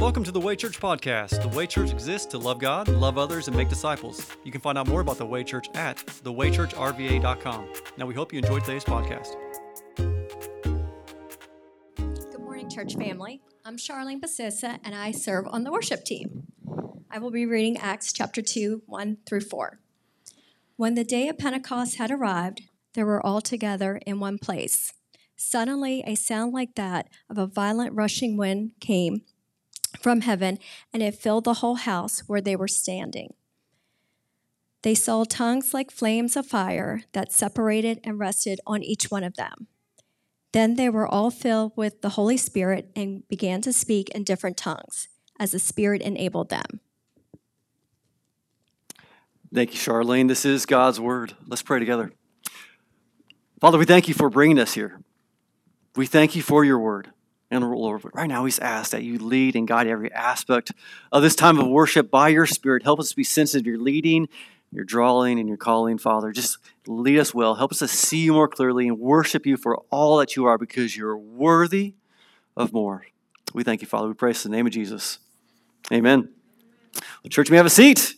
Welcome to the Way Church podcast. The Way Church exists to love God, love others, and make disciples. You can find out more about the Way Church at thewaychurchrva.com. Now, we hope you enjoyed today's podcast. Good morning, church family. I'm Charlene Basissa, and I serve on the worship team. I will be reading Acts chapter 2, 1 through 4. When the day of Pentecost had arrived, they were all together in one place. Suddenly, a sound like that of a violent rushing wind came from heaven, and it filled the whole house where they were standing. They saw tongues like flames of fire that separated and rested on each one of them. Then they were all filled with the Holy Spirit and began to speak in different tongues, as the Spirit enabled them. Thank you, Charlene. This is God's word. Let's pray together. Father, we thank you for bringing us here. We thank you for your word. And Lord, right now we ask that you lead and guide every aspect of this time of worship by your Spirit. Help us to be sensitive to your leading, your drawing, and your calling, Father. Just lead us well. Help us to see you more clearly and worship you for all that you are because you're worthy of more. We thank you, Father. We praise in the name of Jesus. Amen. The church may have a seat.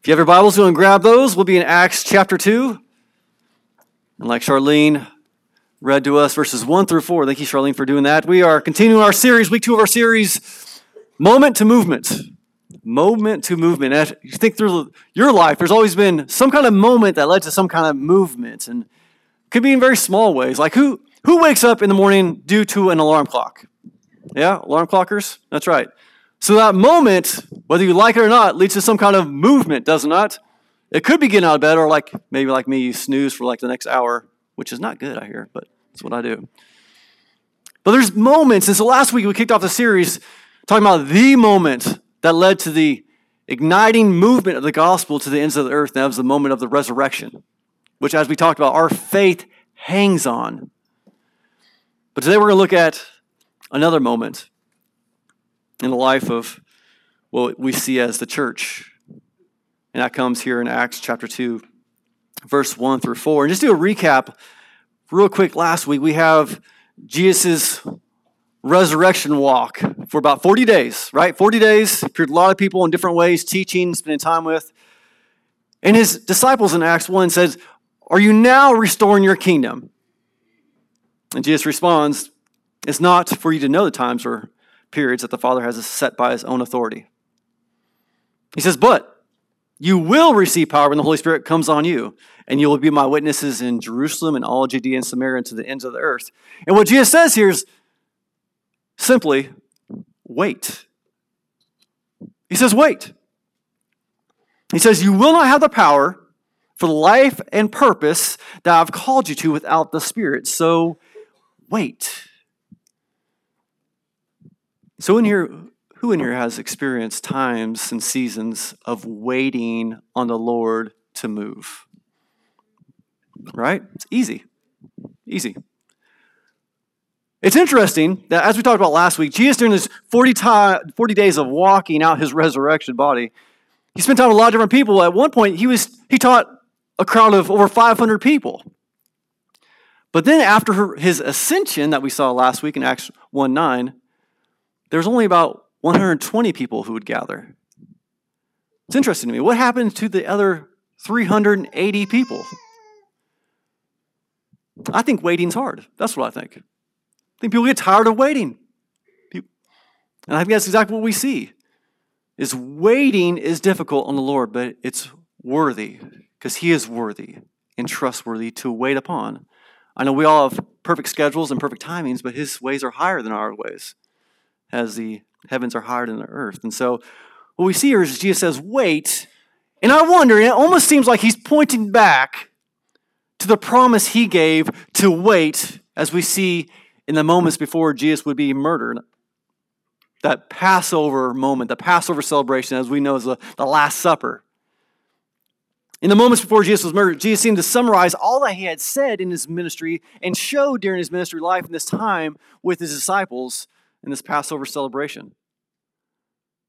If you have your Bibles, go and grab those. We'll be in Acts chapter 2. And like Charlene read to us verses 1 through 4. Thank you, Charlene, for doing that. We are continuing our series, week two of our series, Moment to Movement. Moment to movement. As you think through your life, there's always been some kind of moment that led to some kind of movement. And could be in very small ways. Like who who wakes up in the morning due to an alarm clock? Yeah, alarm clockers? That's right. So that moment, whether you like it or not, leads to some kind of movement, does it not? It could be getting out of bed, or like maybe like me, you snooze for like the next hour which is not good, I hear, but that's what I do. But there's moments, and so last week we kicked off the series talking about the moment that led to the igniting movement of the gospel to the ends of the earth. And that was the moment of the resurrection, which, as we talked about, our faith hangs on. But today we're going to look at another moment in the life of what we see as the church. And that comes here in Acts chapter 2, verse 1 through 4. And just do a recap real quick last week. We have Jesus' resurrection walk for about 40 days, right? 40 days, appeared a lot of people in different ways, teaching, spending time with. And his disciples in Acts 1 says, Are you now restoring your kingdom? And Jesus responds, It's not for you to know the times or periods that the Father has set by his own authority. He says, But you will receive power when the Holy Spirit comes on you, and you will be my witnesses in Jerusalem and all Judea and Samaria and to the ends of the earth. And what Jesus says here is simply wait. He says, wait. He says, You will not have the power for the life and purpose that I've called you to without the Spirit. So wait. So, in here, who in here has experienced times and seasons of waiting on the Lord to move? Right? It's easy. Easy. It's interesting that as we talked about last week, Jesus, during his 40, time, 40 days of walking out his resurrection body, he spent time with a lot of different people. At one point, he, was, he taught a crowd of over 500 people. But then after his ascension that we saw last week in Acts 1 9, there's only about 120 people who would gather. It's interesting to me. What happened to the other 380 people? I think waiting's hard. That's what I think. I think people get tired of waiting. And I think that's exactly what we see. Is waiting is difficult on the Lord, but it's worthy because he is worthy and trustworthy to wait upon. I know we all have perfect schedules and perfect timings, but his ways are higher than our ways, as the heavens are higher than the earth. And so what we see here is Jesus says, wait. And I wonder, it almost seems like he's pointing back to the promise he gave to wait, as we see in the moments before Jesus would be murdered. That Passover moment, the Passover celebration, as we know, is the, the Last Supper. In the moments before Jesus was murdered, Jesus seemed to summarize all that he had said in his ministry and showed during his ministry life in this time with his disciples in this Passover celebration.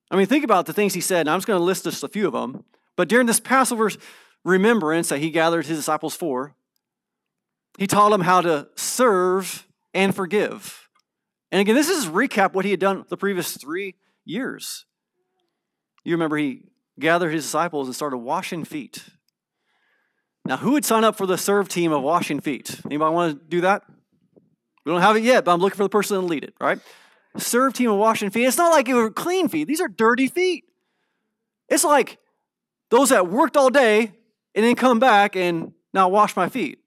I mean, think about the things he said, and I'm just going to list just a few of them. But during this Passover remembrance that he gathered his disciples for, he taught them how to serve and forgive. And again, this is recap what he had done the previous three years. You remember he gathered his disciples and started washing feet. Now, who would sign up for the serve team of washing feet? Anybody want to do that? We don't have it yet, but I'm looking for the person to lead it, right? Serve team of washing feet. It's not like it were clean feet. These are dirty feet. It's like those that worked all day and then come back and now wash my feet.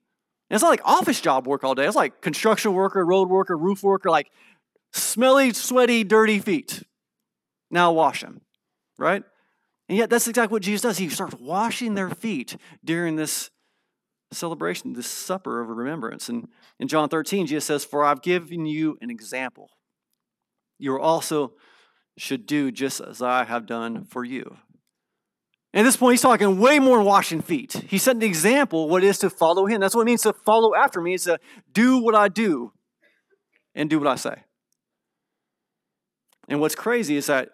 And it's not like office job work all day. It's like construction worker, road worker, roof worker, like smelly, sweaty, dirty feet. Now wash them, right? And yet that's exactly what Jesus does. He starts washing their feet during this celebration, this supper of remembrance. And in John 13, Jesus says, For I've given you an example. You also should do just as I have done for you. At this point, he's talking way more than washing feet. He set an example what it is to follow him. That's what it means to follow after me. It's to do what I do and do what I say. And what's crazy is that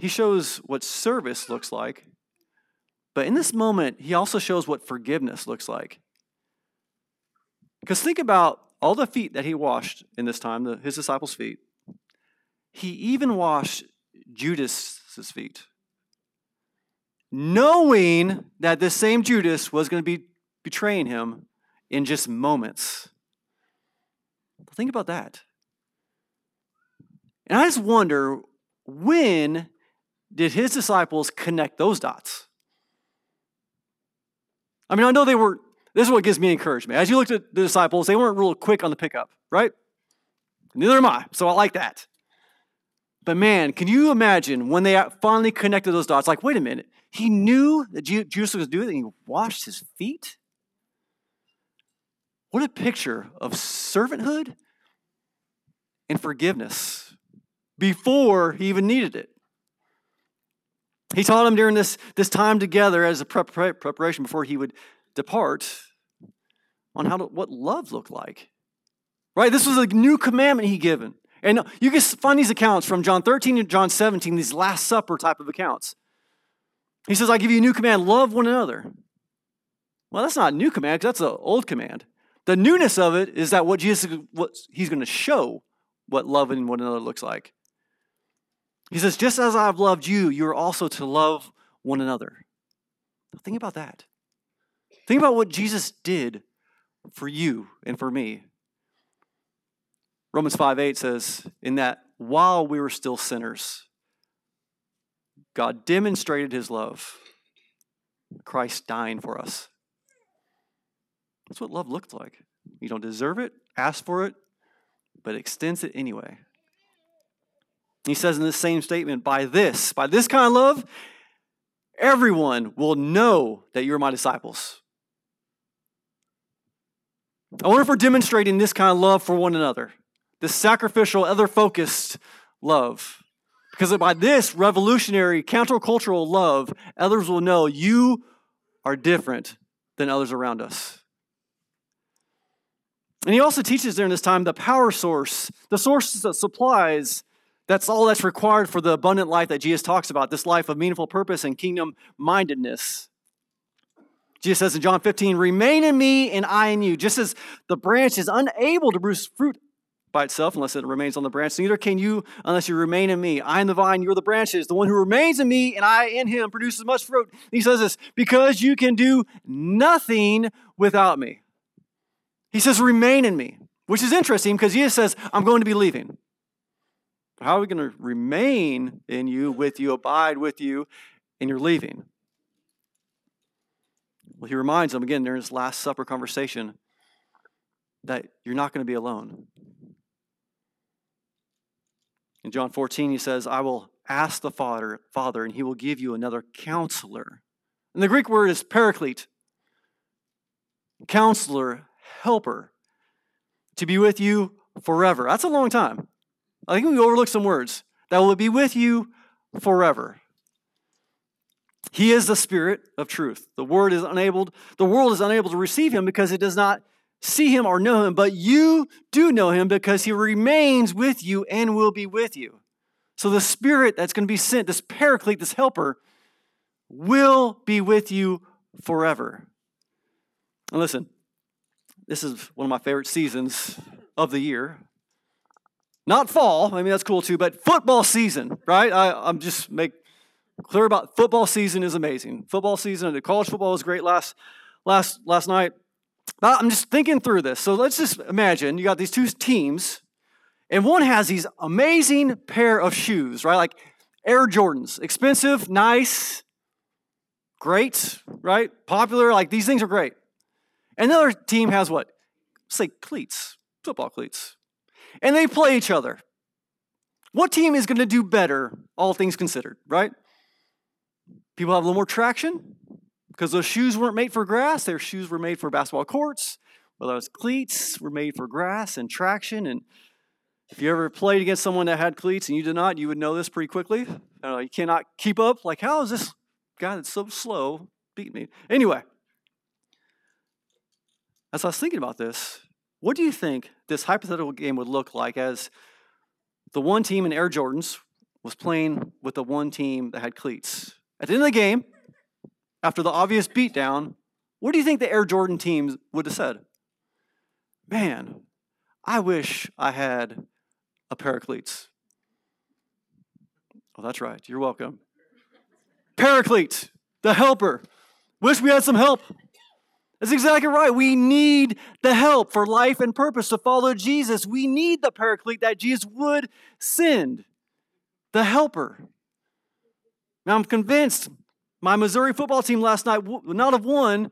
he shows what service looks like, but in this moment, he also shows what forgiveness looks like. Because think about all the feet that he washed in this time, the, his disciples' feet. He even washed Judas's feet knowing that this same Judas was going to be betraying him in just moments. Think about that. And I just wonder when did his disciples connect those dots? I mean, I know they were, this is what gives me encouragement. As you looked at the disciples, they weren't real quick on the pickup, right? Neither am I, so I like that. But man, can you imagine when they finally connected those dots? Like, wait a minute, he knew that Jesus was doing it and he washed his feet? What a picture of servanthood and forgiveness before he even needed it. He taught him during this, this time together as a prep, preparation before he would depart on how to, what love looked like. Right? This was a new commandment he given. And you can find these accounts from John 13 and John 17, these Last Supper type of accounts. He says, I give you a new command love one another. Well, that's not a new command, that's an old command. The newness of it is that what Jesus, what he's going to show what loving one another looks like. He says, just as I've loved you, you are also to love one another. Think about that. Think about what Jesus did for you and for me. Romans 5 8 says, In that while we were still sinners, God demonstrated his love. Christ dying for us. That's what love looks like. You don't deserve it, ask for it, but extends it anyway. He says in this same statement, by this, by this kind of love, everyone will know that you're my disciples. I wonder if we're demonstrating this kind of love for one another, this sacrificial, other focused love. Because by this revolutionary, countercultural love, others will know you are different than others around us. And he also teaches during this time the power source, the source that supplies. That's all that's required for the abundant life that Jesus talks about this life of meaningful purpose and kingdom mindedness. Jesus says in John 15, Remain in me and I in you. Just as the branch is unable to produce fruit by itself unless it remains on the branch. Neither can you unless you remain in me. I am the vine, you are the branches. The one who remains in me and I in him produces much fruit. And he says this because you can do nothing without me. He says, remain in me, which is interesting because Jesus says, I'm going to be leaving. How are we going to remain in you, with you, abide with you, and you're leaving? Well, he reminds them again during his Last Supper conversation that you're not going to be alone. In John 14, he says, I will ask the Father, Father, and he will give you another counselor. And the Greek word is paraclete. Counselor, helper, to be with you forever. That's a long time. I think we overlook some words. That will be with you forever. He is the spirit of truth. The word is unable, the world is unable to receive him because it does not see him or know him, but you do know him because he remains with you and will be with you. So the Spirit that's going to be sent, this paraclete, this helper, will be with you forever. And listen, this is one of my favorite seasons of the year. Not fall, I mean, that's cool too, but football season, right? I, I'm just make clear about football season is amazing. Football season, and the college football was great last, last, last night. I'm just thinking through this. So let's just imagine you got these two teams, and one has these amazing pair of shoes, right? Like Air Jordans, expensive, nice, great, right? Popular, like these things are great. And another team has what? Say cleats, football cleats. And they play each other. What team is going to do better, all things considered, right? People have a little more traction because those shoes weren't made for grass. Their shoes were made for basketball courts. Well, those cleats were made for grass and traction. And if you ever played against someone that had cleats and you did not, you would know this pretty quickly. Uh, you cannot keep up. Like, how is this guy that's so slow beat me? Anyway, as I was thinking about this, what do you think this hypothetical game would look like as the one team in Air Jordans was playing with the one team that had cleats? At the end of the game, after the obvious beatdown, what do you think the Air Jordan teams would have said? Man, I wish I had a cleats. Oh, that's right. You're welcome. Paraclete, the helper. Wish we had some help. That's exactly right. We need the help for life and purpose to follow Jesus. We need the paraclete that Jesus would send, the helper. Now, I'm convinced my Missouri football team last night would not have won.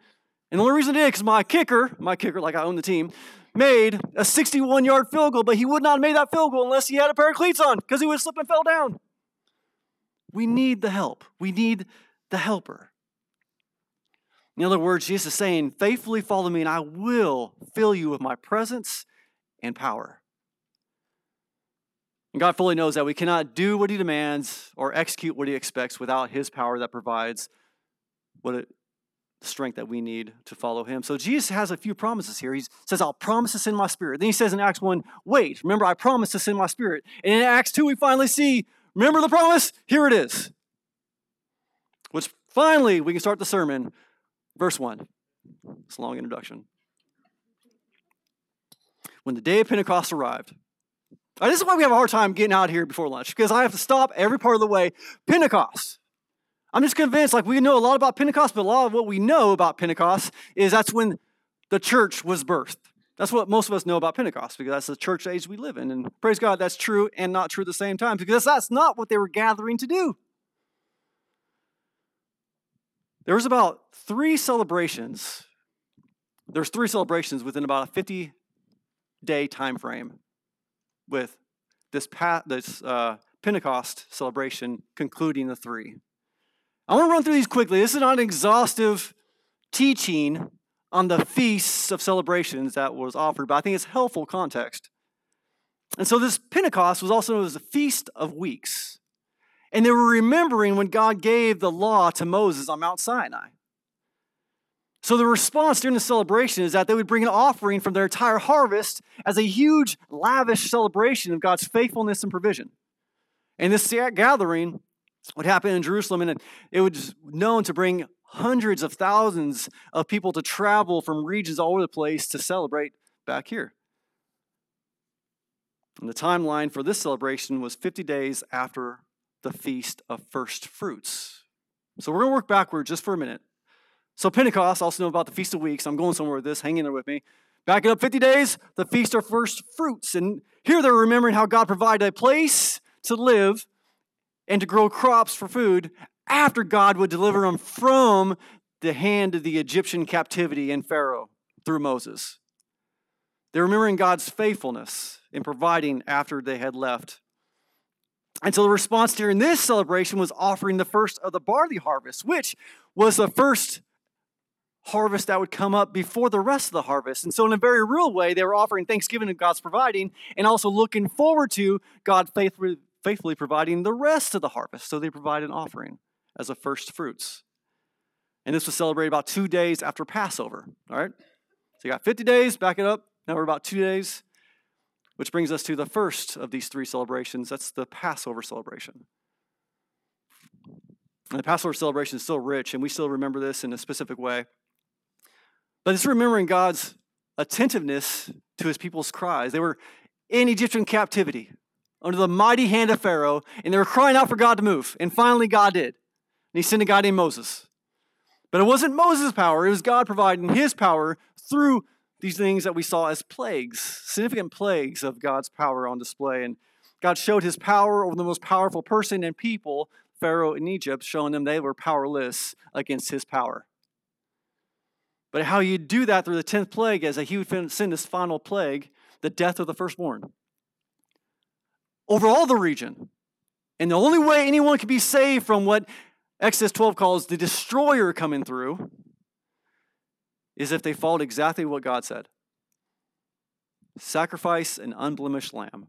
And the only reason it did because my kicker, my kicker, like I own the team, made a 61 yard field goal, but he would not have made that field goal unless he had a pair of cleats on because he would have slipped and fell down. We need the help. We need the helper. In other words, Jesus is saying, faithfully follow me, and I will fill you with my presence and power. And God fully knows that we cannot do what He demands or execute what He expects without His power that provides what it, strength that we need to follow Him. So Jesus has a few promises here. He says, I'll promise to send my Spirit. Then He says in Acts 1, wait, remember, I promised to send my Spirit. And in Acts 2, we finally see, remember the promise? Here it is. Which finally we can start the sermon Verse 1. It's a long introduction. When the day of Pentecost arrived, Uh, this is why we have a hard time getting out here before lunch, because I have to stop every part of the way. Pentecost. I'm just convinced, like, we know a lot about Pentecost, but a lot of what we know about Pentecost is that's when the church was birthed. That's what most of us know about Pentecost, because that's the church age we live in. And praise God, that's true and not true at the same time, because that's not what they were gathering to do. There was about three celebrations. There's three celebrations within about a 50 day time frame with this, this uh, Pentecost celebration concluding the three. I want to run through these quickly. This is not an exhaustive teaching on the feasts of celebrations that was offered, but I think it's helpful context. And so this Pentecost was also known as the Feast of Weeks. And they were remembering when God gave the law to Moses on Mount Sinai. So the response during the celebration is that they would bring an offering from their entire harvest as a huge, lavish celebration of God's faithfulness and provision. And this gathering would happen in Jerusalem, and it was known to bring hundreds of thousands of people to travel from regions all over the place to celebrate back here. And the timeline for this celebration was 50 days after the Feast of First Fruits. So we're going to work backward just for a minute. So Pentecost, also know about the Feast of Weeks. I'm going somewhere with this. Hang in there with me. Back it up 50 days, the Feast of First Fruits. And here they're remembering how God provided a place to live and to grow crops for food after God would deliver them from the hand of the Egyptian captivity in Pharaoh through Moses. They're remembering God's faithfulness in providing after they had left and so the response during this celebration was offering the first of the barley harvest, which was the first harvest that would come up before the rest of the harvest. And so, in a very real way, they were offering thanksgiving to God's providing and also looking forward to God faithfully, faithfully providing the rest of the harvest. So, they provide an offering as a first fruits. And this was celebrated about two days after Passover. All right? So, you got 50 days, back it up. Now we're about two days which brings us to the first of these three celebrations that's the Passover celebration. And the Passover celebration is still rich, and we still remember this in a specific way. But it's remembering God's attentiveness to his people's cries. They were in Egyptian captivity, under the mighty hand of Pharaoh, and they were crying out for God to move. And finally, God did. And he sent a guy named Moses. But it wasn't Moses' power, it was God providing his power through these things that we saw as plagues, significant plagues of God's power on display. And God showed his power over the most powerful person and people, Pharaoh in Egypt, showing them they were powerless against his power. But how you do that through the 10th plague is that he would send this final plague, the death of the firstborn, over all the region. And the only way anyone could be saved from what Exodus 12 calls the destroyer coming through is if they followed exactly what God said sacrifice an unblemished lamb.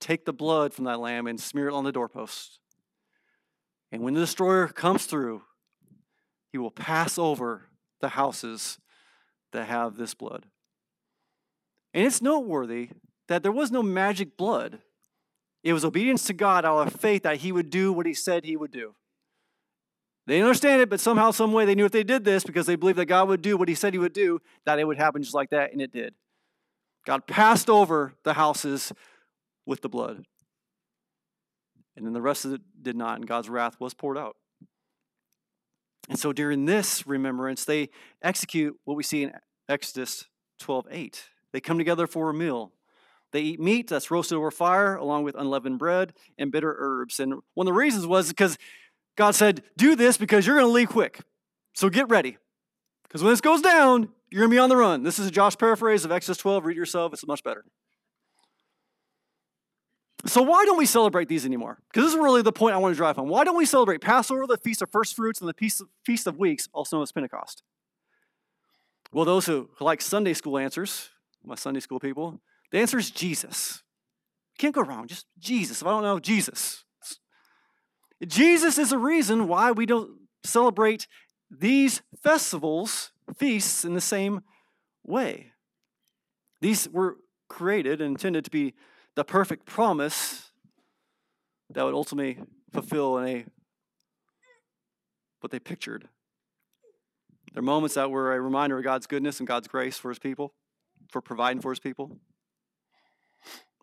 Take the blood from that lamb and smear it on the doorpost. And when the destroyer comes through, he will pass over the houses that have this blood. And it's noteworthy that there was no magic blood. It was obedience to God out of faith that he would do what he said he would do. They didn't understand it, but somehow, some way, they knew if they did this because they believed that God would do what he said he would do, that it would happen just like that, and it did. God passed over the houses with the blood. And then the rest of it did not, and God's wrath was poured out. And so during this remembrance, they execute what we see in Exodus 12 8. They come together for a meal. They eat meat that's roasted over fire, along with unleavened bread and bitter herbs. And one of the reasons was because God said, Do this because you're going to leave quick. So get ready. Because when this goes down, you're going to be on the run. This is a Josh paraphrase of Exodus 12. Read yourself, it's much better. So, why don't we celebrate these anymore? Because this is really the point I want to drive home. Why don't we celebrate Passover, the Feast of First Fruits, and the Feast of Weeks, also known as Pentecost? Well, those who like Sunday school answers, my Sunday school people, the answer is Jesus. Can't go wrong, just Jesus. If I don't know, Jesus. Jesus is the reason why we don't celebrate these festivals, feasts, in the same way. These were created and intended to be the perfect promise that would ultimately fulfill in a what they pictured. There are moments that were a reminder of God's goodness and God's grace for his people, for providing for his people.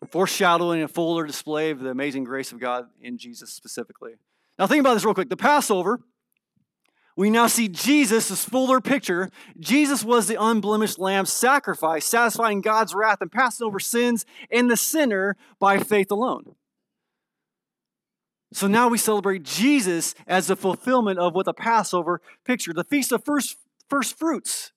Foreshadowing a fuller display of the amazing grace of God in Jesus specifically. Now, think about this real quick. The Passover we now see Jesus, this fuller picture. Jesus was the unblemished lamb sacrifice, satisfying God's wrath and passing over sins and the sinner by faith alone. So now we celebrate Jesus as the fulfillment of what the Passover pictured. The Feast of First, first Fruits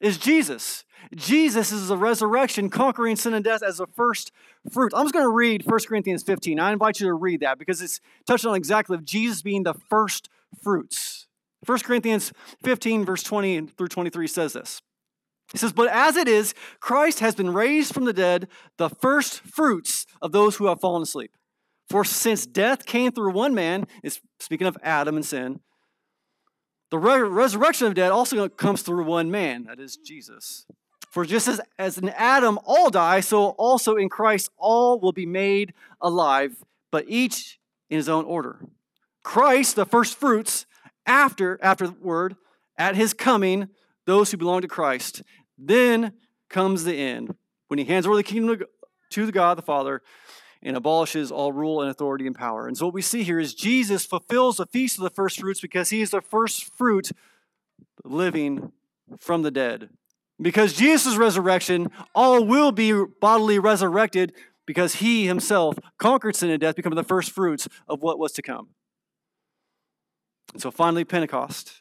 is Jesus. Jesus is the resurrection, conquering sin and death as the first fruit. I'm just going to read 1 Corinthians 15. I invite you to read that because it's touching on exactly of Jesus being the first fruits. 1 Corinthians 15, verse 20 through 23 says this. He says, But as it is, Christ has been raised from the dead, the first fruits of those who have fallen asleep. For since death came through one man, is speaking of Adam and sin, the re- resurrection of dead also comes through one man, that is Jesus. For just as, as in Adam all die, so also in Christ all will be made alive, but each in his own order. Christ, the first fruits, after, afterward, at his coming, those who belong to Christ. Then comes the end, when he hands over the kingdom to the God the Father and abolishes all rule and authority and power. And so what we see here is Jesus fulfills the feast of the first fruits because he is the first fruit living from the dead. Because Jesus' resurrection, all will be bodily resurrected because he himself conquered sin and death, becoming the first fruits of what was to come. And so finally, Pentecost,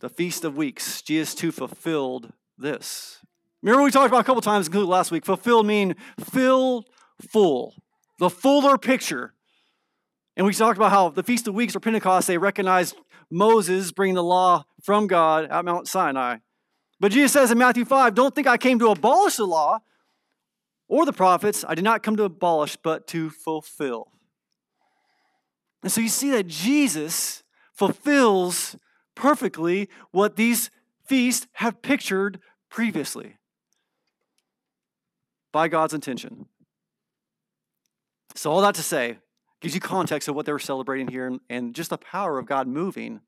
the Feast of Weeks, Jesus too fulfilled this. Remember we talked about a couple times, including last week. Fulfilled mean filled full, the fuller picture. And we talked about how the Feast of Weeks or Pentecost, they recognized Moses bringing the law from God at Mount Sinai. But Jesus says in Matthew 5, don't think I came to abolish the law or the prophets. I did not come to abolish, but to fulfill. And so you see that Jesus fulfills perfectly what these feasts have pictured previously by God's intention. So, all that to say, gives you context of what they were celebrating here and, and just the power of God moving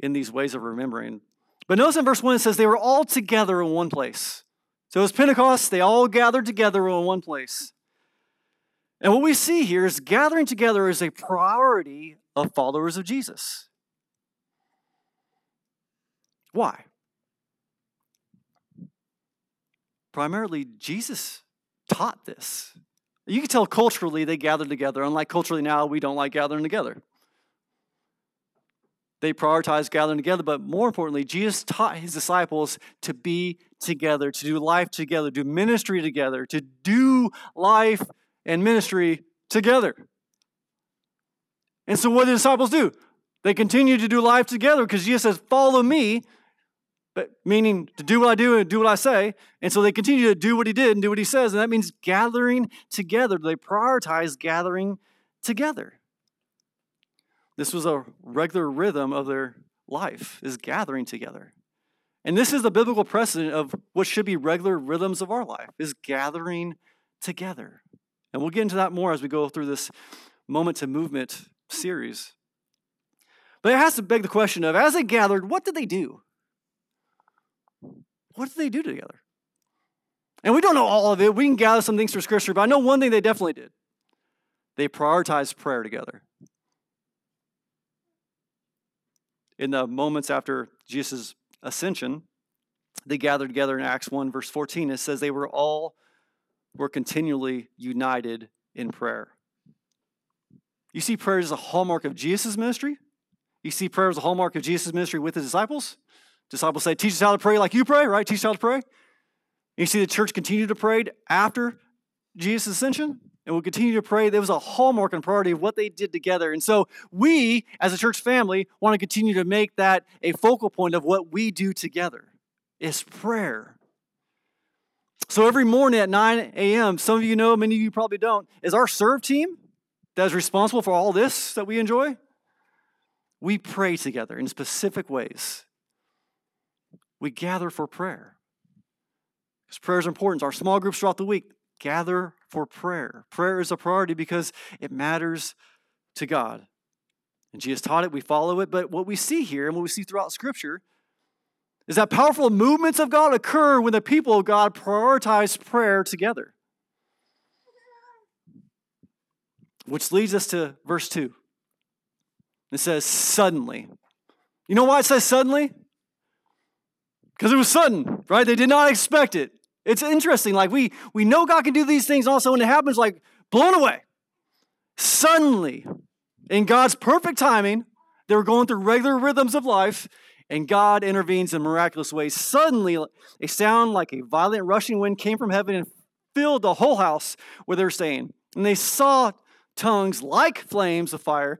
in these ways of remembering. But notice in verse 1 it says they were all together in one place. So it's Pentecost, they all gathered together in one place. And what we see here is gathering together is a priority of followers of Jesus. Why? Primarily, Jesus taught this. You can tell culturally they gathered together, unlike culturally now, we don't like gathering together. They prioritized gathering together, but more importantly, Jesus taught his disciples to be together, to do life together, do ministry together, to do life and ministry together. And so, what do the disciples do? They continue to do life together because Jesus says, Follow me, but meaning to do what I do and do what I say. And so they continue to do what he did and do what he says. And that means gathering together. They prioritize gathering together. This was a regular rhythm of their life, is gathering together. And this is the biblical precedent of what should be regular rhythms of our life, is gathering together. And we'll get into that more as we go through this moment to movement series. But it has to beg the question of as they gathered, what did they do? What did they do together? And we don't know all of it. We can gather some things from Scripture, but I know one thing they definitely did. They prioritized prayer together. In the moments after Jesus' ascension, they gathered together in Acts 1, verse 14. It says they were all were continually united in prayer. You see prayer as a hallmark of Jesus' ministry. You see prayer as a hallmark of Jesus' ministry with his disciples. Disciples say, Teach us how to pray like you pray, right? Teach us how to pray. You see the church continue to pray after Jesus' ascension and will continue to pray. There was a hallmark and priority of what they did together. And so we, as a church family, want to continue to make that a focal point of what we do together is prayer. So every morning at 9 a.m., some of you know, many of you probably don't, is our serve team that is responsible for all this that we enjoy. We pray together in specific ways. We gather for prayer. Because prayer is important. Our small groups throughout the week gather for prayer. Prayer is a priority because it matters to God. And Jesus taught it, we follow it. But what we see here and what we see throughout Scripture is that powerful movements of God occur when the people of God prioritize prayer together. Which leads us to verse 2. It says, suddenly. You know why it says suddenly? Because it was sudden, right? They did not expect it. It's interesting. Like we we know God can do these things also when it happens, like blown away. Suddenly, in God's perfect timing, they were going through regular rhythms of life, and God intervenes in miraculous ways. Suddenly, a sound like a violent rushing wind came from heaven and filled the whole house where they were staying. And they saw tongues like flames of fire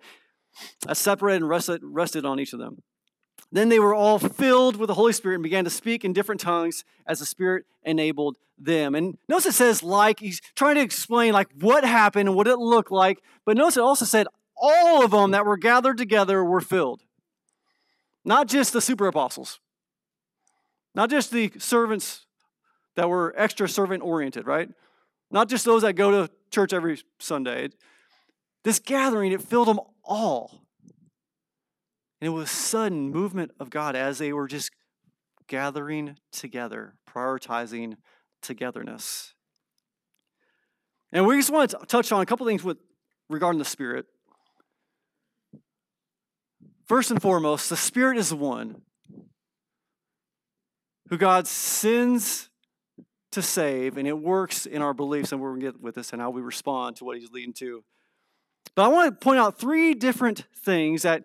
that separated and rested, rested on each of them. Then they were all filled with the Holy Spirit and began to speak in different tongues as the Spirit enabled them. And notice it says like, he's trying to explain like what happened and what it looked like. But notice it also said all of them that were gathered together were filled. Not just the super apostles. Not just the servants that were extra servant oriented, right? Not just those that go to church every Sunday. This gathering, it filled them all. And it was a sudden movement of God as they were just gathering together, prioritizing togetherness. And we just want to touch on a couple things with regarding the Spirit. First and foremost, the Spirit is the one who God sends to save, and it works in our beliefs, and we're going to get with this and how we respond to what He's leading to. But I want to point out three different things that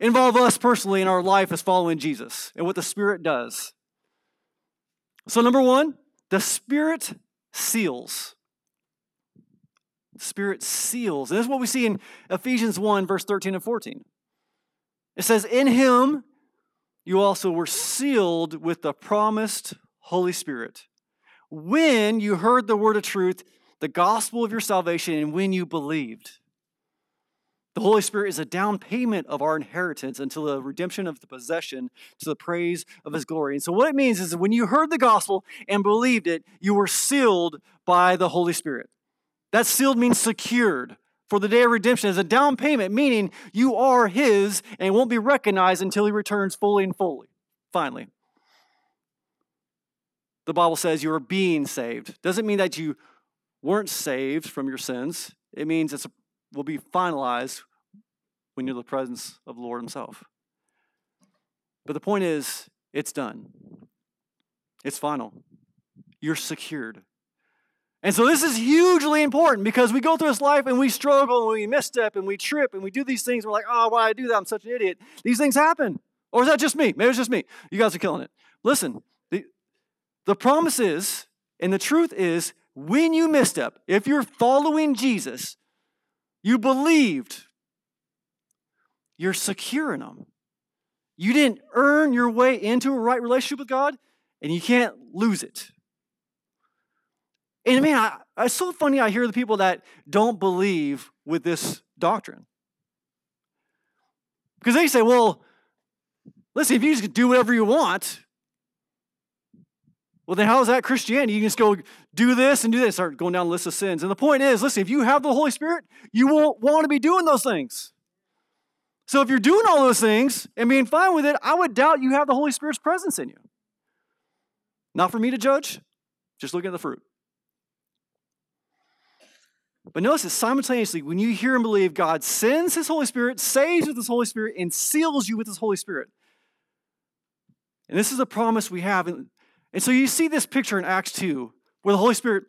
involve us personally in our life as following Jesus and what the Spirit does. So, number one, the Spirit seals. Spirit seals. And this is what we see in Ephesians 1, verse 13 and 14. It says, In him you also were sealed with the promised Holy Spirit. When you heard the word of truth, the gospel of your salvation, and when you believed. The Holy Spirit is a down payment of our inheritance until the redemption of the possession to the praise of His glory. And so, what it means is when you heard the gospel and believed it, you were sealed by the Holy Spirit. That sealed means secured for the day of redemption as a down payment, meaning you are His and won't be recognized until He returns fully and fully, finally. the Bible says you are being saved. Doesn't mean that you weren't saved from your sins. It means it will be finalized when you're in the presence of the Lord Himself. But the point is, it's done. It's final. You're secured. And so this is hugely important because we go through this life and we struggle and we misstep and we trip and we do these things. We're like, oh, why I do that? I'm such an idiot. These things happen. Or is that just me? Maybe it's just me. You guys are killing it. Listen, the, the promise is, and the truth is, when you misstep, if you're following Jesus, you believed, you're secure in Him. You didn't earn your way into a right relationship with God, and you can't lose it. And man, I, it's so funny I hear the people that don't believe with this doctrine. Because they say, well, listen, if you just do whatever you want, well, then how is that Christianity? You can just go do this and do this, start going down the list of sins. And the point is, listen, if you have the Holy Spirit, you won't want to be doing those things. So if you're doing all those things and being fine with it, I would doubt you have the Holy Spirit's presence in you. Not for me to judge, just look at the fruit. But notice that simultaneously, when you hear and believe, God sends His Holy Spirit, saves with His Holy Spirit, and seals you with His Holy Spirit. And this is a promise we have. And so you see this picture in Acts 2, where the Holy Spirit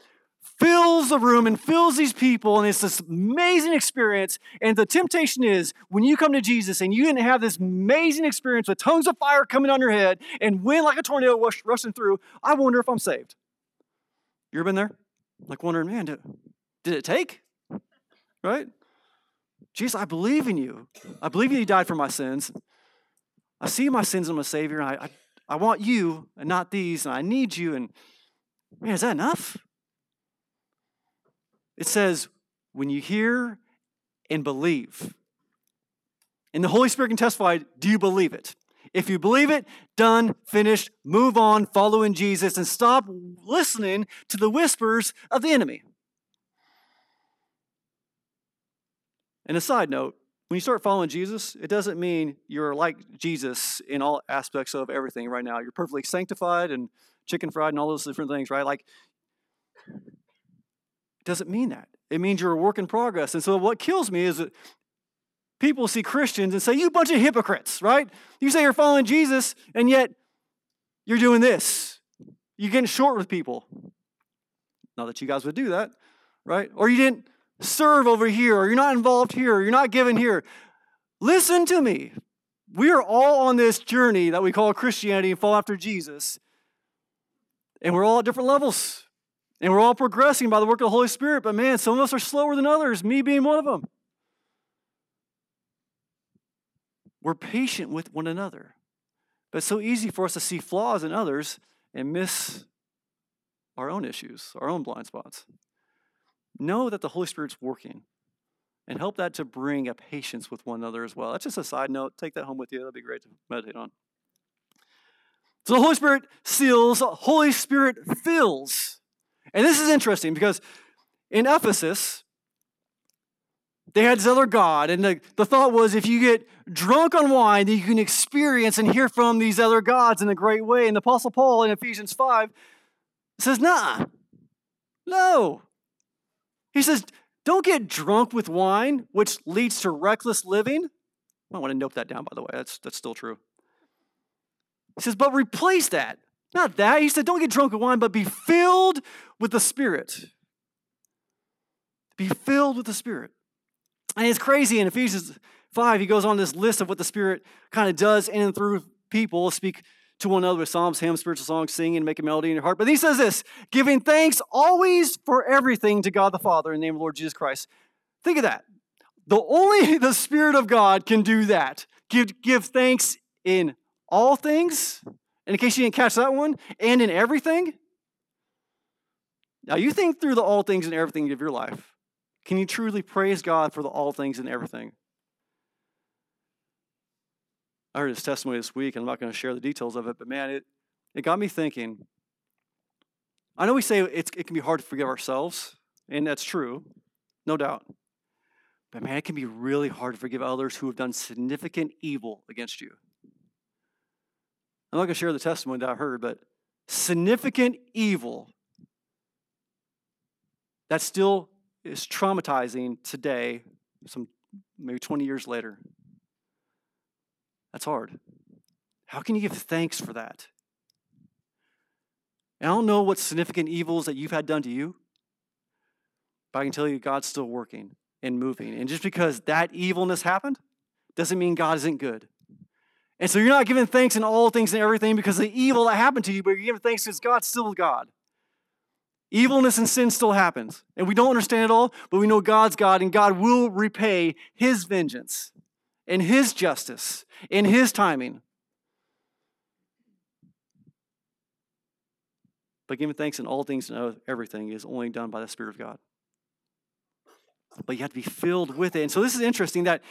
fills the room and fills these people, and it's this amazing experience. And the temptation is when you come to Jesus and you didn't have this amazing experience with tongues of fire coming on your head and wind like a tornado rushing through, I wonder if I'm saved. You ever been there? Like wondering, man, did, it take? Right? Jesus, I believe in you. I believe you died for my sins. I see my sins I'm a Savior, and I, I, I want you and not these, and I need you. And man, is that enough? It says, when you hear and believe. And the Holy Spirit can testify, do you believe it? If you believe it, done, finished, move on, follow in Jesus, and stop listening to the whispers of the enemy. And a side note, when you start following Jesus, it doesn't mean you're like Jesus in all aspects of everything right now. You're perfectly sanctified and chicken fried and all those different things, right? Like, it doesn't mean that. It means you're a work in progress. And so what kills me is that people see Christians and say, You bunch of hypocrites, right? You say you're following Jesus, and yet you're doing this. You're getting short with people. Not that you guys would do that, right? Or you didn't serve over here, or you're not involved here, or you're not given here. Listen to me. We are all on this journey that we call Christianity and fall after Jesus. And we're all at different levels. And we're all progressing by the work of the Holy Spirit. But man, some of us are slower than others, me being one of them. We're patient with one another. But it's so easy for us to see flaws in others and miss our own issues, our own blind spots. Know that the Holy Spirit's working and help that to bring a patience with one another as well. That's just a side note. Take that home with you. That'd be great to meditate on. So the Holy Spirit seals, Holy Spirit fills. And this is interesting because in Ephesus, they had this other God, and the, the thought was if you get drunk on wine, then you can experience and hear from these other gods in a great way. And the Apostle Paul in Ephesians 5 says, nah, no. He says, don't get drunk with wine, which leads to reckless living. I want to note that down, by the way. That's, that's still true. He says, but replace that. Not that. He said, don't get drunk with wine, but be filled with the Spirit. Be filled with the Spirit. And it's crazy in Ephesians 5, he goes on this list of what the Spirit kind of does in and through people. Speak to one another with psalms, hymns, spiritual songs, singing, make a melody in your heart. But he says this giving thanks always for everything to God the Father in the name of the Lord Jesus Christ. Think of that. The only the Spirit of God can do that. Give, give thanks in all things. And in case you didn't catch that one, and in everything. Now you think through the all things and everything of your life. Can you truly praise God for the all things and everything? I heard his testimony this week, and I'm not going to share the details of it, but man, it, it got me thinking. I know we say it can be hard to forgive ourselves, and that's true, no doubt. But man, it can be really hard to forgive others who have done significant evil against you. I'm not going to share the testimony that I heard, but significant evil that still is traumatizing today, some maybe 20 years later. That's hard. How can you give thanks for that? And I don't know what significant evils that you've had done to you, but I can tell you God's still working and moving. And just because that evilness happened doesn't mean God isn't good. And so you're not giving thanks in all things and everything because of the evil that happened to you, but you're giving thanks because God's still God. Evilness and sin still happens. And we don't understand it all, but we know God's God and God will repay his vengeance and his justice in his timing. But giving thanks in all things and everything is only done by the Spirit of God. But you have to be filled with it. And so this is interesting that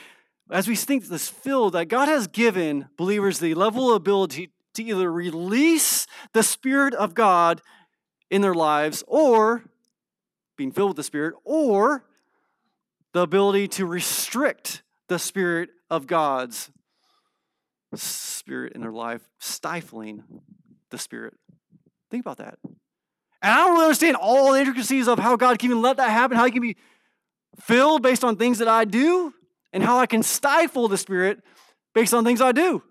as we think this filled, that God has given believers the level of ability to either release the Spirit of God in their lives or being filled with the Spirit, or the ability to restrict the Spirit of God's Spirit in their life, stifling the Spirit. Think about that. And I don't really understand all the intricacies of how God can even let that happen, how He can be filled based on things that I do, and how I can stifle the Spirit based on things I do.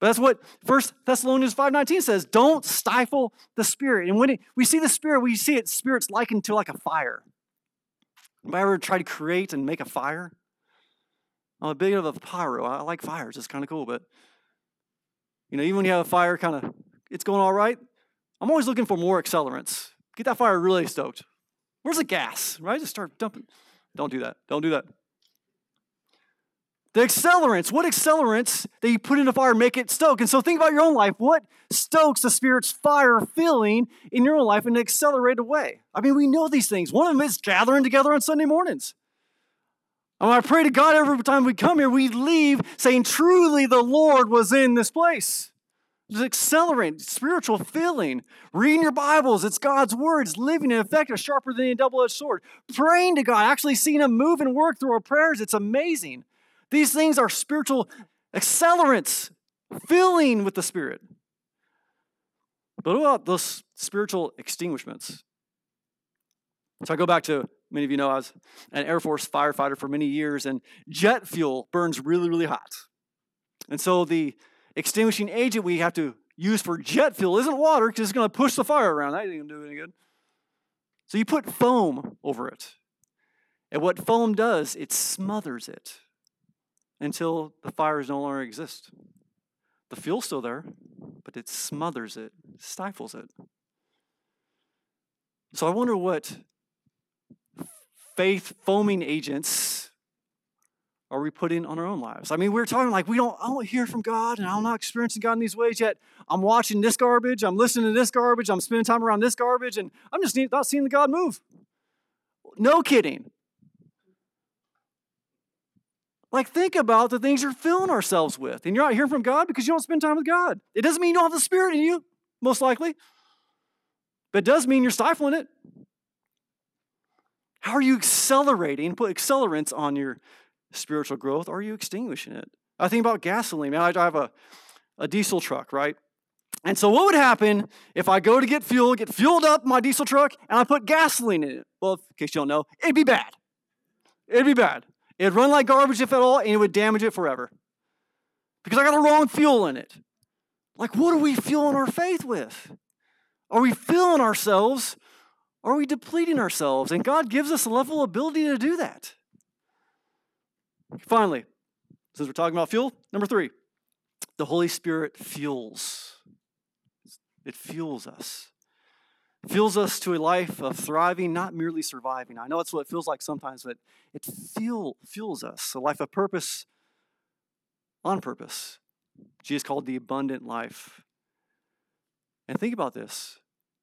But that's what First Thessalonians 5.19 says. Don't stifle the Spirit. And when it, we see the Spirit, we see it, Spirit's likened to like a fire. Have I ever tried to create and make a fire? I'm a bit of a pyro. I like fires. It's kind of cool. But, you know, even when you have a fire kind of, it's going all right, I'm always looking for more accelerants. Get that fire really stoked. Where's the gas, right? Just start dumping. Don't do that. Don't do that. The accelerants, what accelerants that you put in a fire make it stoke? And so think about your own life. What stokes the Spirit's fire feeling in your own life in an accelerated way? I mean, we know these things. One of them is gathering together on Sunday mornings. And I pray to God every time we come here, we leave saying, truly the Lord was in this place. Just accelerate spiritual filling, Reading your Bibles, it's God's words, living in effect, a sharper than a double edged sword. Praying to God, actually seeing Him move and work through our prayers, it's amazing. These things are spiritual accelerants, filling with the Spirit. But what about those spiritual extinguishments? So I go back to many of you know I was an Air Force firefighter for many years, and jet fuel burns really, really hot. And so the extinguishing agent we have to use for jet fuel isn't water because it's going to push the fire around. That ain't going to do any good. So you put foam over it. And what foam does, it smothers it until the fires no longer exist. The fuel's still there, but it smothers it, stifles it. So I wonder what faith foaming agents are we putting on our own lives? I mean, we're talking like we don't, I don't hear from God and I'm not experiencing God in these ways yet. I'm watching this garbage, I'm listening to this garbage, I'm spending time around this garbage, and I'm just not seeing the God move. No kidding. Like, think about the things you're filling ourselves with. And you're not hearing from God because you don't spend time with God. It doesn't mean you don't have the Spirit in you, most likely. But it does mean you're stifling it. How are you accelerating, put accelerants on your spiritual growth, or are you extinguishing it? I think about gasoline. Man, I drive a, a diesel truck, right? And so, what would happen if I go to get fuel, get fueled up my diesel truck, and I put gasoline in it? Well, in case you don't know, it'd be bad. It'd be bad. It'd run like garbage, if at all, and it would damage it forever. Because I got the wrong fuel in it. Like, what are we fueling our faith with? Are we filling ourselves? Are we depleting ourselves? And God gives us a level of ability to do that. Finally, since we're talking about fuel, number three, the Holy Spirit fuels. It fuels us fuels us to a life of thriving, not merely surviving. I know that's what it feels like sometimes, but it fuel, fuels us, a life of purpose on purpose. Jesus called the abundant life. And think about this.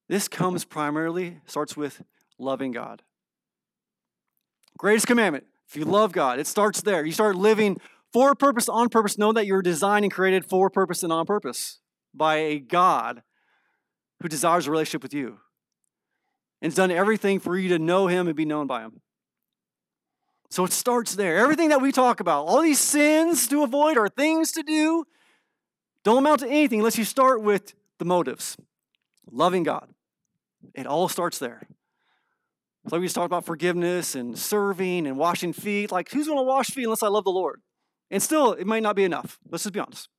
This comes primarily, starts with loving God. Greatest commandment. If you love God, it starts there. You start living for purpose, on purpose, know that you're designed and created for purpose and on purpose by a God who desires a relationship with you and has done everything for you to know him and be known by him. So it starts there. Everything that we talk about, all these sins to avoid or things to do, don't amount to anything unless you start with the motives. Loving God. It all starts there. Like we just talked about forgiveness and serving and washing feet. Like, who's going to wash feet unless I love the Lord? And still, it might not be enough. Let's just be honest.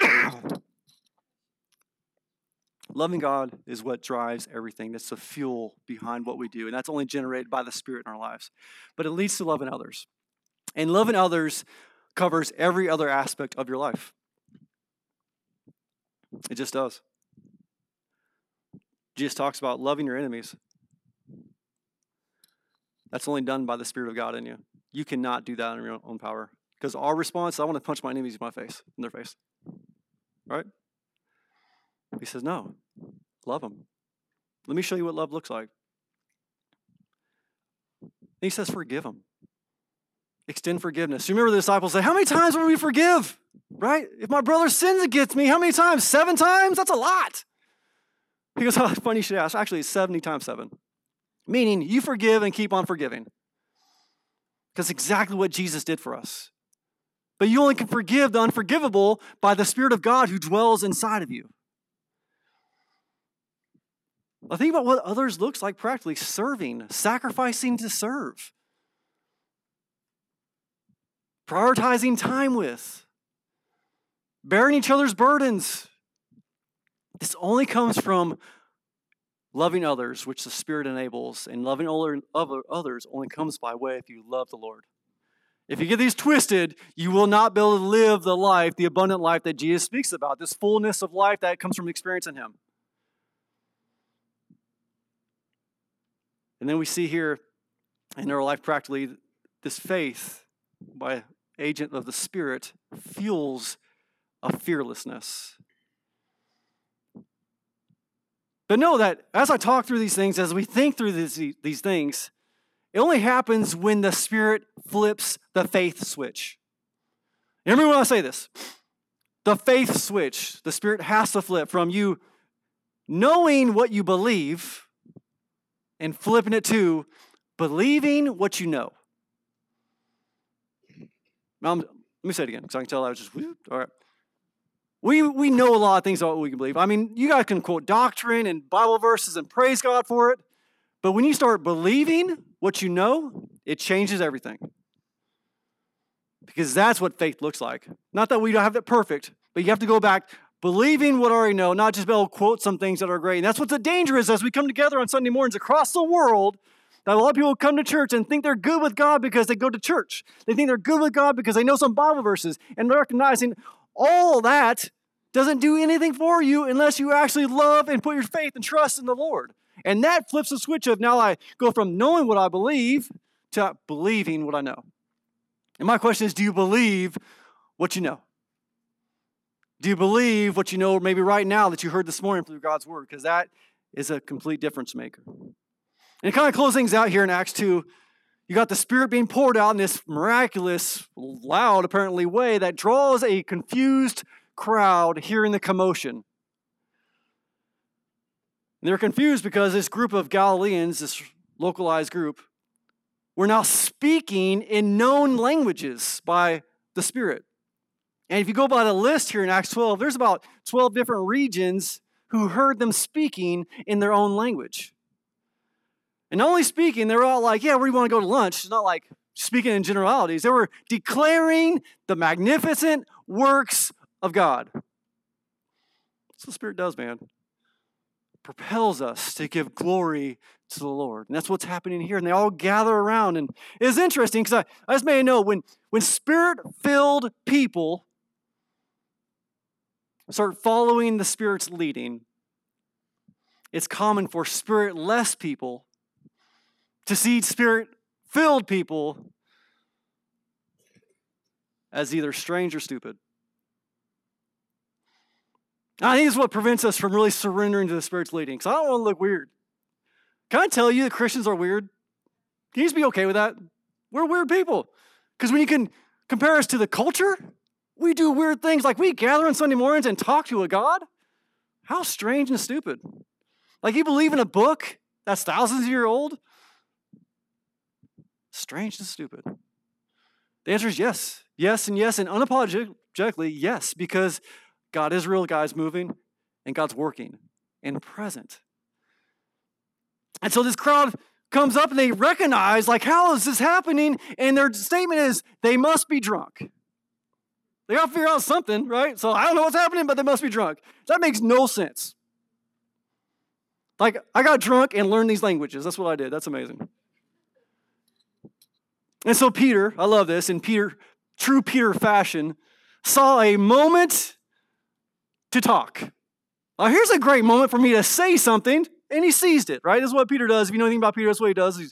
Loving God is what drives everything. That's the fuel behind what we do. And that's only generated by the Spirit in our lives. But it leads to loving others. And loving others covers every other aspect of your life. It just does. Jesus talks about loving your enemies. That's only done by the Spirit of God in you. You cannot do that in your own power. Because our response, I want to punch my enemies in my face, in their face. Right? He says, No, love them. Let me show you what love looks like. And he says, Forgive them. Extend forgiveness. You remember the disciples say, How many times will we forgive? Right? If my brother sins against me, how many times? Seven times? That's a lot. He goes, Oh, funny you should ask. Actually, it's 70 times seven. Meaning, you forgive and keep on forgiving. Because exactly what Jesus did for us. But you only can forgive the unforgivable by the Spirit of God who dwells inside of you. I think about what others looks like practically serving, sacrificing to serve, prioritizing time with, bearing each other's burdens. This only comes from loving others, which the Spirit enables, and loving others only comes by way if you love the Lord. If you get these twisted, you will not be able to live the life, the abundant life that Jesus speaks about, this fullness of life that comes from experiencing Him. And then we see here in our life practically this faith by agent of the Spirit fuels a fearlessness. But know that as I talk through these things, as we think through these, these things, it only happens when the Spirit flips the faith switch. Everyone want I say this. The faith switch, the Spirit has to flip from you knowing what you believe and flipping it to believing what you know. Now, let me say it again because I can tell I was just, all right. We, we know a lot of things about what we can believe. I mean, you guys can quote doctrine and Bible verses and praise God for it. But when you start believing what you know, it changes everything. Because that's what faith looks like. Not that we don't have it perfect, but you have to go back believing what I already know, not just be able to quote some things that are great. And that's what the danger is as we come together on Sunday mornings across the world. That a lot of people come to church and think they're good with God because they go to church. They think they're good with God because they know some Bible verses and recognizing all that doesn't do anything for you unless you actually love and put your faith and trust in the Lord. And that flips the switch of now I go from knowing what I believe to believing what I know. And my question is do you believe what you know? Do you believe what you know maybe right now that you heard this morning through God's word? Because that is a complete difference maker. And kind of close things out here in Acts 2, you got the Spirit being poured out in this miraculous, loud, apparently, way that draws a confused crowd hearing the commotion. And they're confused because this group of Galileans, this localized group, were now speaking in known languages by the Spirit. And if you go by the list here in Acts 12, there's about 12 different regions who heard them speaking in their own language. And not only speaking, they were all like, yeah, where do you want to go to lunch? It's not like speaking in generalities. They were declaring the magnificent works of God. That's what the Spirit does, man. propels us to give glory to the Lord. And that's what's happening here. And they all gather around. And it's interesting because I, I just may know when, when spirit filled people start following the Spirit's leading, it's common for spirit less people to see spirit filled people as either strange or stupid. I think it's what prevents us from really surrendering to the Spirit's leading because I don't want to look weird. Can I tell you that Christians are weird? Can you just be okay with that? We're weird people. Because when you can compare us to the culture, we do weird things like we gather on Sunday mornings and talk to a God. How strange and stupid. Like you believe in a book that's thousands of years old? Strange and stupid. The answer is yes. Yes and yes, and unapologetically yes, because God is real, God's moving, and God's working and present. And so this crowd comes up and they recognize, like, how is this happening? And their statement is, they must be drunk. They got to figure out something, right? So I don't know what's happening, but they must be drunk. That makes no sense. Like, I got drunk and learned these languages. That's what I did. That's amazing. And so Peter, I love this, in Peter, true Peter fashion, saw a moment to talk. Now, here's a great moment for me to say something, and he seized it, right? This is what Peter does. If you know anything about Peter, that's what he does. He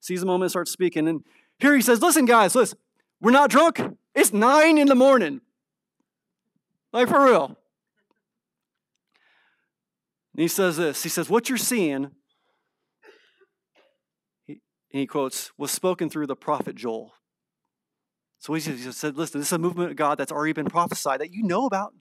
sees a moment and starts speaking. And here he says, Listen, guys, listen, we're not drunk. It's nine in the morning. Like for real. And he says this He says, What you're seeing, he, he quotes, was spoken through the prophet Joel. So he said, Listen, this is a movement of God that's already been prophesied that you know about.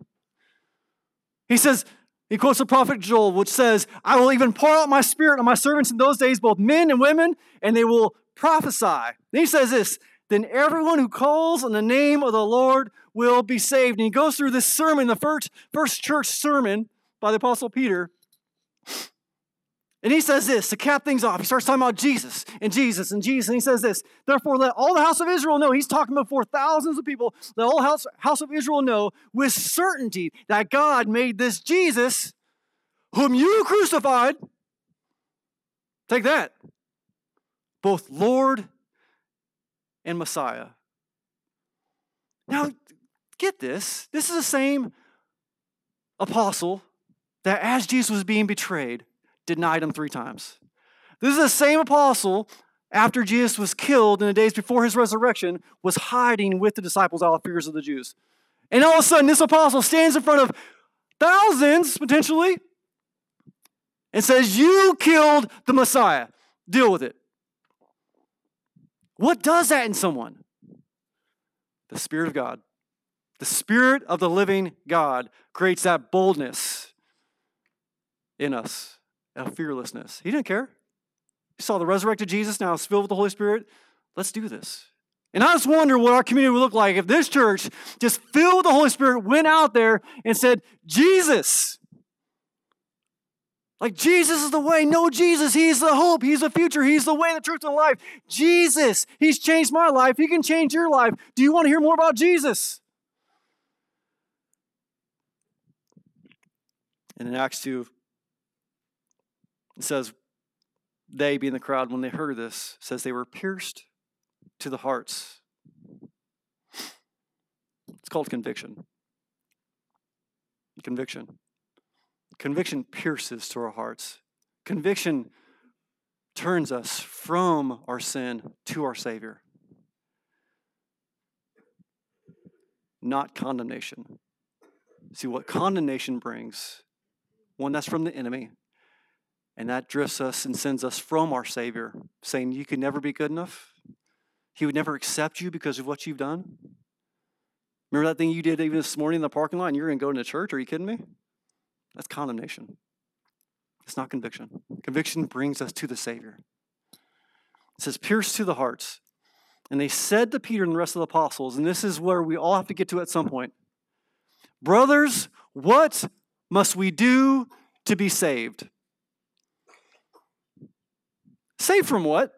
He says, he quotes the prophet Joel, which says, I will even pour out my spirit on my servants in those days, both men and women, and they will prophesy. Then he says this, then everyone who calls on the name of the Lord will be saved. And he goes through this sermon, the first, first church sermon by the Apostle Peter. And he says this to cap things off. He starts talking about Jesus and Jesus and Jesus. And he says this Therefore, let all the house of Israel know. He's talking before thousands of people. Let all house, house of Israel know with certainty that God made this Jesus, whom you crucified, take that, both Lord and Messiah. Now, get this. This is the same apostle that as Jesus was being betrayed, denied him three times. This is the same apostle after Jesus was killed in the days before his resurrection, was hiding with the disciples out of fears of the Jews. And all of a sudden, this apostle stands in front of thousands, potentially, and says, You killed the Messiah. Deal with it. What does that in someone? The Spirit of God. The Spirit of the living God creates that boldness in us, a fearlessness. He didn't care. He saw the resurrected Jesus, now filled with the Holy Spirit. Let's do this. And I just wonder what our community would look like if this church, just filled with the Holy Spirit, went out there and said, Jesus. Like, Jesus is the way. No, Jesus. He's the hope. He's the future. He's the way, the truth, and the life. Jesus. He's changed my life. He can change your life. Do you want to hear more about Jesus? And in Acts 2, it says, they, being the crowd, when they heard this, says they were pierced to the hearts. It's called conviction. Conviction. Conviction pierces to our hearts. Conviction turns us from our sin to our Savior, not condemnation. See, what condemnation brings, one that's from the enemy, and that drifts us and sends us from our Savior, saying, You could never be good enough. He would never accept you because of what you've done. Remember that thing you did even this morning in the parking lot and you're going to go into church? Are you kidding me? That's condemnation. It's not conviction. Conviction brings us to the Savior. It says, pierce to the hearts. And they said to Peter and the rest of the apostles, and this is where we all have to get to at some point Brothers, what must we do to be saved? Saved from what?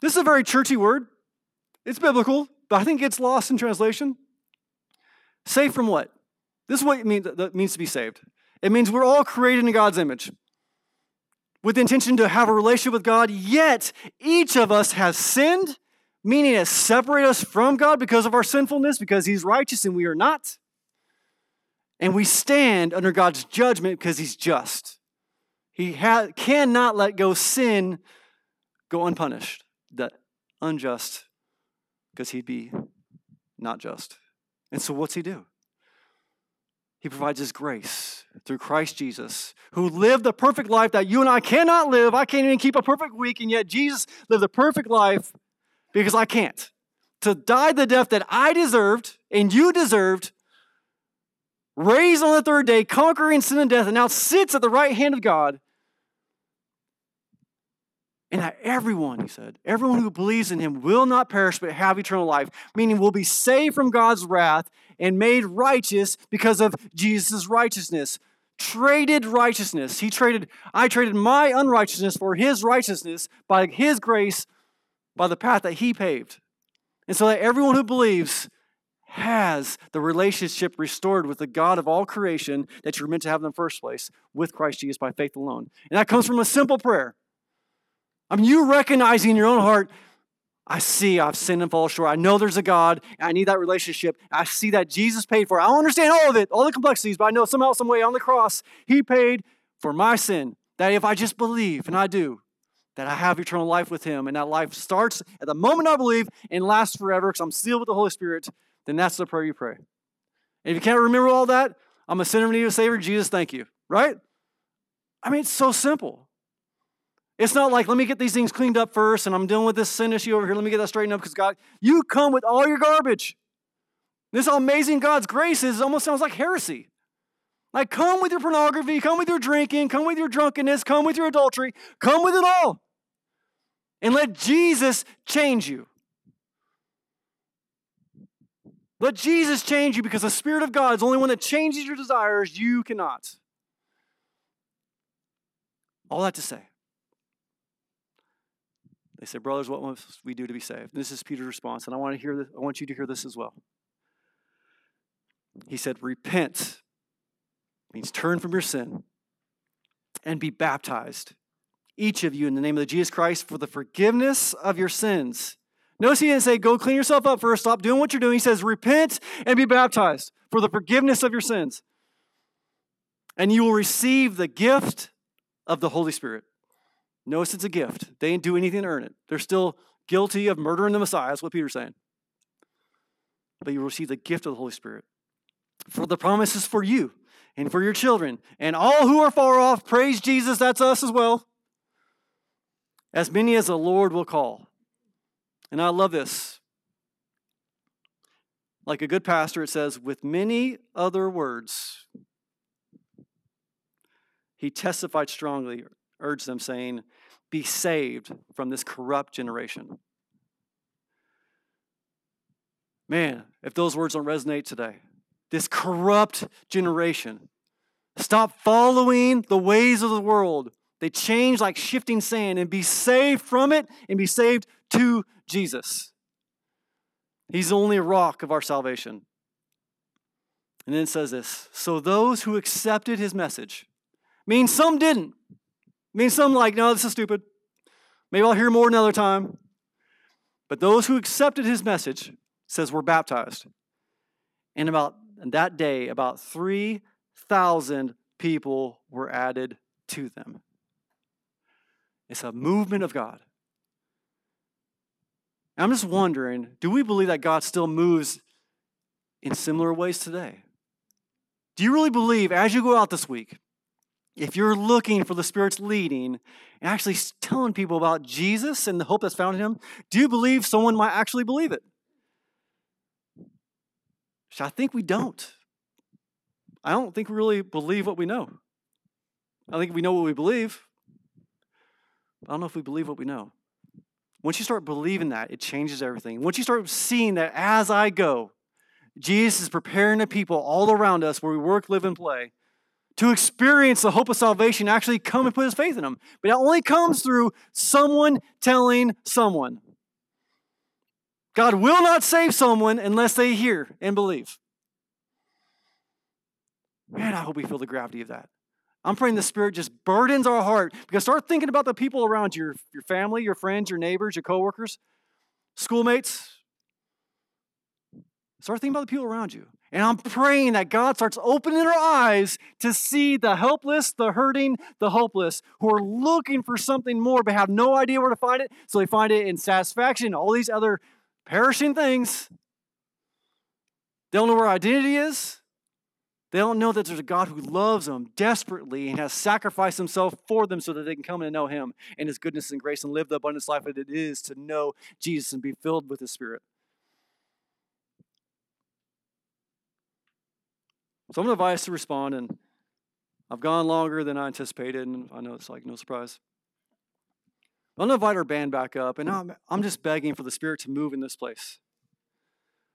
This is a very churchy word. It's biblical, but I think it gets lost in translation. Saved from what? This is what it means, means to be saved. It means we're all created in God's image with the intention to have a relationship with God, yet each of us has sinned, meaning it separates us from God because of our sinfulness, because He's righteous and we are not. And we stand under God's judgment because He's just. He ha- cannot let go sin go unpunished, that unjust, because he'd be not just. And so, what's he do? He provides his grace through Christ Jesus, who lived the perfect life that you and I cannot live. I can't even keep a perfect week, and yet Jesus lived a perfect life because I can't. To die the death that I deserved and you deserved, raised on the third day, conquering sin and death, and now sits at the right hand of God and that everyone, he said, everyone who believes in him will not perish but have eternal life, meaning will be saved from God's wrath and made righteous because of Jesus' righteousness. traded righteousness. He traded, I traded my unrighteousness for his righteousness by his grace, by the path that he paved. And so that everyone who believes has the relationship restored with the God of all creation that you're meant to have in the first place with Christ Jesus by faith alone. And that comes from a simple prayer. I mean, you recognizing in your own heart, I see I've sinned and fall short. I know there's a God, I need that relationship. I see that Jesus paid for it. I don't understand all of it, all the complexities, but I know somehow, some way on the cross, He paid for my sin. That if I just believe, and I do, that I have eternal life with Him, and that life starts at the moment I believe and lasts forever because I'm sealed with the Holy Spirit, then that's the prayer you pray. And if you can't remember all that, I'm a sinner in need of a Savior. Jesus, thank you. Right? I mean, it's so simple. It's not like, let me get these things cleaned up first and I'm dealing with this sin issue over here. Let me get that straightened up because God, you come with all your garbage. This amazing God's grace is almost sounds like heresy. Like, come with your pornography, come with your drinking, come with your drunkenness, come with your adultery, come with it all. And let Jesus change you. Let Jesus change you because the Spirit of God is the only one that changes your desires. You cannot. All that to say. They said, Brothers, what must we do to be saved? This is Peter's response, and I want to hear this, I want you to hear this as well. He said, Repent means turn from your sin and be baptized, each of you, in the name of Jesus Christ, for the forgiveness of your sins Notice he didn't say, go clean yourself up first, stop doing what you're doing. He says, repent and be baptized for the forgiveness of your sins. And you will receive the gift of the Holy Spirit. Notice it's a gift. They didn't do anything to earn it. They're still guilty of murdering the Messiah. That's what Peter's saying. But you receive the gift of the Holy Spirit. For the promise is for you and for your children. And all who are far off, praise Jesus, that's us as well. As many as the Lord will call. And I love this. Like a good pastor, it says, with many other words, he testified strongly, urged them, saying, Be saved from this corrupt generation. Man, if those words don't resonate today, this corrupt generation, stop following the ways of the world. They change like shifting sand and be saved from it and be saved to Jesus. He's the only rock of our salvation. And then it says this So those who accepted his message, means some didn't. Means some like, no, this is stupid. Maybe I'll hear more another time. But those who accepted his message says we're baptized. And about and that day, about 3,000 people were added to them. It's a movement of God. I'm just wondering do we believe that God still moves in similar ways today? Do you really believe as you go out this week, if you're looking for the Spirit's leading and actually telling people about Jesus and the hope that's found in Him, do you believe someone might actually believe it? I think we don't. I don't think we really believe what we know. I think we know what we believe. I don't know if we believe what we know. Once you start believing that, it changes everything. Once you start seeing that as I go, Jesus is preparing the people all around us where we work, live, and play to experience the hope of salvation, actually come and put his faith in them. But it only comes through someone telling someone. God will not save someone unless they hear and believe. Man, I hope we feel the gravity of that. I'm praying the Spirit just burdens our heart because start thinking about the people around you your, your family, your friends, your neighbors, your coworkers, schoolmates. Start thinking about the people around you. And I'm praying that God starts opening our eyes to see the helpless, the hurting, the hopeless who are looking for something more but have no idea where to find it. So they find it in satisfaction, all these other perishing things. They don't know where identity is. They don't know that there's a God who loves them desperately and has sacrificed himself for them so that they can come and know him and his goodness and grace and live the abundant life that it is to know Jesus and be filled with his spirit. So I'm going to us to respond, and I've gone longer than I anticipated, and I know it's like no surprise. I'm going to invite our band back up, and I'm, I'm just begging for the Spirit to move in this place.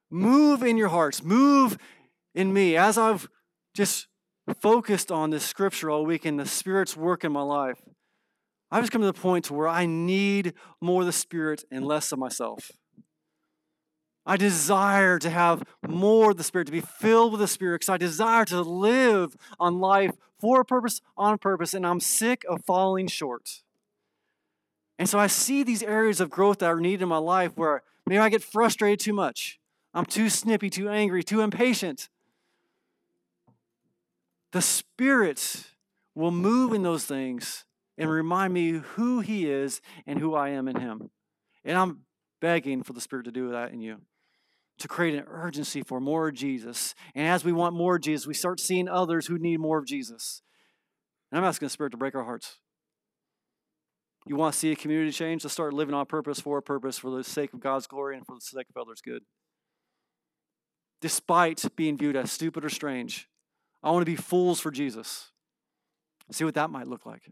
Move in your hearts, move in me as I've just focused on this scripture all week and the Spirit's work in my life, I've just come to the point to where I need more of the Spirit and less of myself. I desire to have more of the Spirit, to be filled with the Spirit, because I desire to live on life for a purpose, on purpose, and I'm sick of falling short. And so I see these areas of growth that are needed in my life where maybe I get frustrated too much. I'm too snippy, too angry, too impatient. The Spirit will move in those things and remind me who He is and who I am in Him. And I'm begging for the Spirit to do that in you, to create an urgency for more Jesus. And as we want more Jesus, we start seeing others who need more of Jesus. And I'm asking the Spirit to break our hearts. You want to see a community change? Let's start living on purpose, for a purpose, for the sake of God's glory and for the sake of others' good. Despite being viewed as stupid or strange, I want to be fools for Jesus. See what that might look like.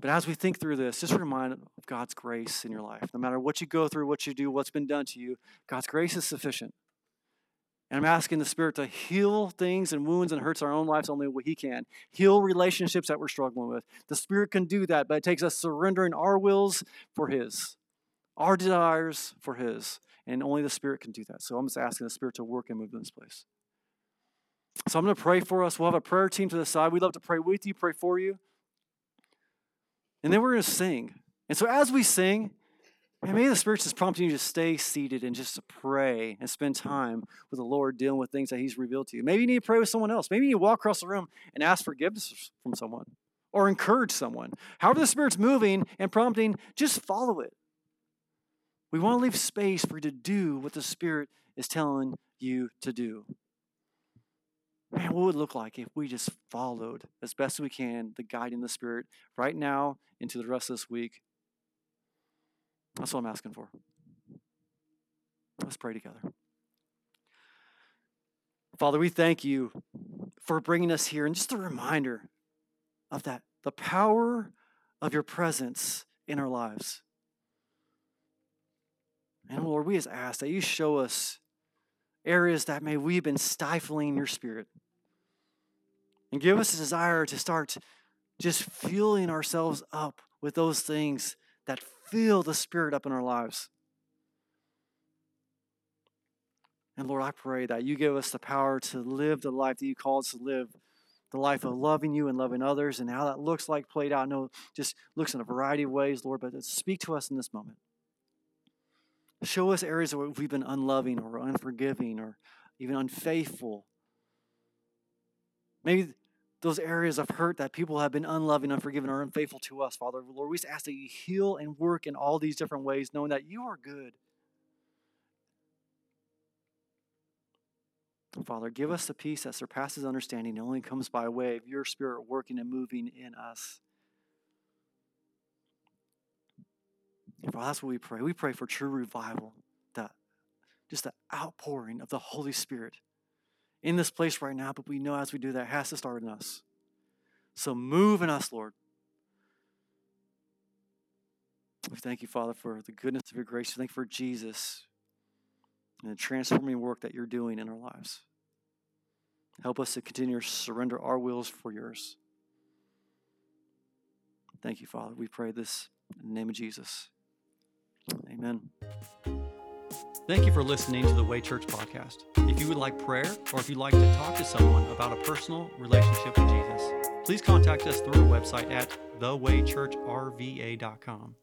But as we think through this, just remind of God's grace in your life. No matter what you go through, what you do, what's been done to you, God's grace is sufficient. And I'm asking the Spirit to heal things and wounds and hurts our own lives only what He can. Heal relationships that we're struggling with. The Spirit can do that, but it takes us surrendering our wills for His, our desires for His. And only the Spirit can do that. So I'm just asking the Spirit to work and move in this place. So I'm going to pray for us. We'll have a prayer team to the side. We'd love to pray with you, pray for you. And then we're going to sing. And so as we sing, man, maybe the Spirit's just prompting you to stay seated and just to pray and spend time with the Lord dealing with things that He's revealed to you. Maybe you need to pray with someone else. Maybe you need to walk across the room and ask forgiveness from someone or encourage someone. However, the Spirit's moving and prompting, just follow it. We want to leave space for you to do what the Spirit is telling you to do. Man, what would look like if we just followed as best we can the guiding the Spirit right now into the rest of this week? That's what I'm asking for. Let's pray together. Father, we thank you for bringing us here and just a reminder of that the power of your presence in our lives. And Lord, we just ask that you show us areas that may we've been stifling your spirit. And give us a desire to start just fueling ourselves up with those things that fill the spirit up in our lives. And Lord, I pray that you give us the power to live the life that you called us to live, the life of loving you and loving others, and how that looks like played out. I know just looks in a variety of ways, Lord, but speak to us in this moment. Show us areas where we've been unloving or unforgiving or even unfaithful. Maybe those areas of hurt that people have been unloving, unforgiving, or unfaithful to us, Father. Lord, we just ask that you heal and work in all these different ways, knowing that you are good. Father, give us the peace that surpasses understanding and only comes by way of your Spirit working and moving in us. Father, that's what we pray. We pray for true revival, that just the outpouring of the Holy Spirit in this place right now, but we know as we do that, it has to start in us. So move in us, Lord. We thank you, Father, for the goodness of your grace. We Thank you for Jesus and the transforming work that you're doing in our lives. Help us to continue to surrender our wills for yours. Thank you, Father. We pray this in the name of Jesus. Amen. Thank you for listening to the Way Church podcast. If you would like prayer or if you'd like to talk to someone about a personal relationship with Jesus, please contact us through our website at thewaychurchrva.com.